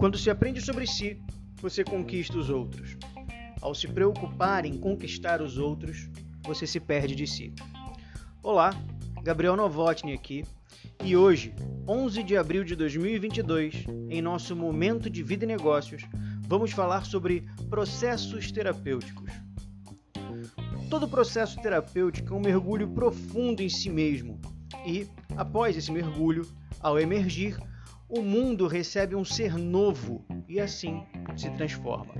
Quando se aprende sobre si, você conquista os outros. Ao se preocupar em conquistar os outros, você se perde de si. Olá, Gabriel Novotny aqui, e hoje, 11 de abril de 2022, em nosso momento de vida e negócios, vamos falar sobre processos terapêuticos. Todo processo terapêutico é um mergulho profundo em si mesmo, e, após esse mergulho, ao emergir, o mundo recebe um ser novo e assim se transforma.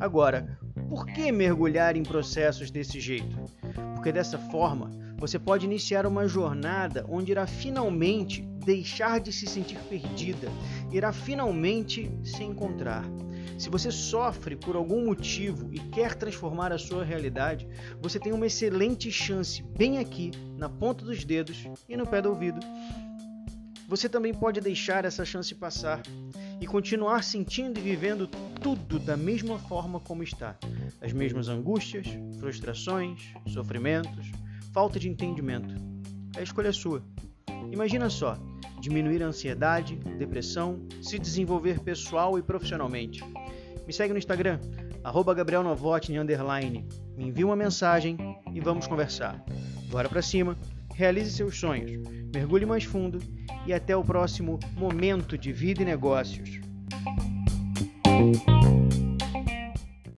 Agora, por que mergulhar em processos desse jeito? Porque dessa forma você pode iniciar uma jornada onde irá finalmente deixar de se sentir perdida, irá finalmente se encontrar. Se você sofre por algum motivo e quer transformar a sua realidade, você tem uma excelente chance bem aqui, na ponta dos dedos e no pé do ouvido, você também pode deixar essa chance passar e continuar sentindo e vivendo tudo da mesma forma como está. As mesmas angústias, frustrações, sofrimentos, falta de entendimento. A escolha é sua. Imagina só, diminuir a ansiedade, depressão, se desenvolver pessoal e profissionalmente. Me segue no Instagram, arroba. Me envia uma mensagem e vamos conversar. Bora pra cima, realize seus sonhos, mergulhe mais fundo e até o próximo momento de vida e negócios.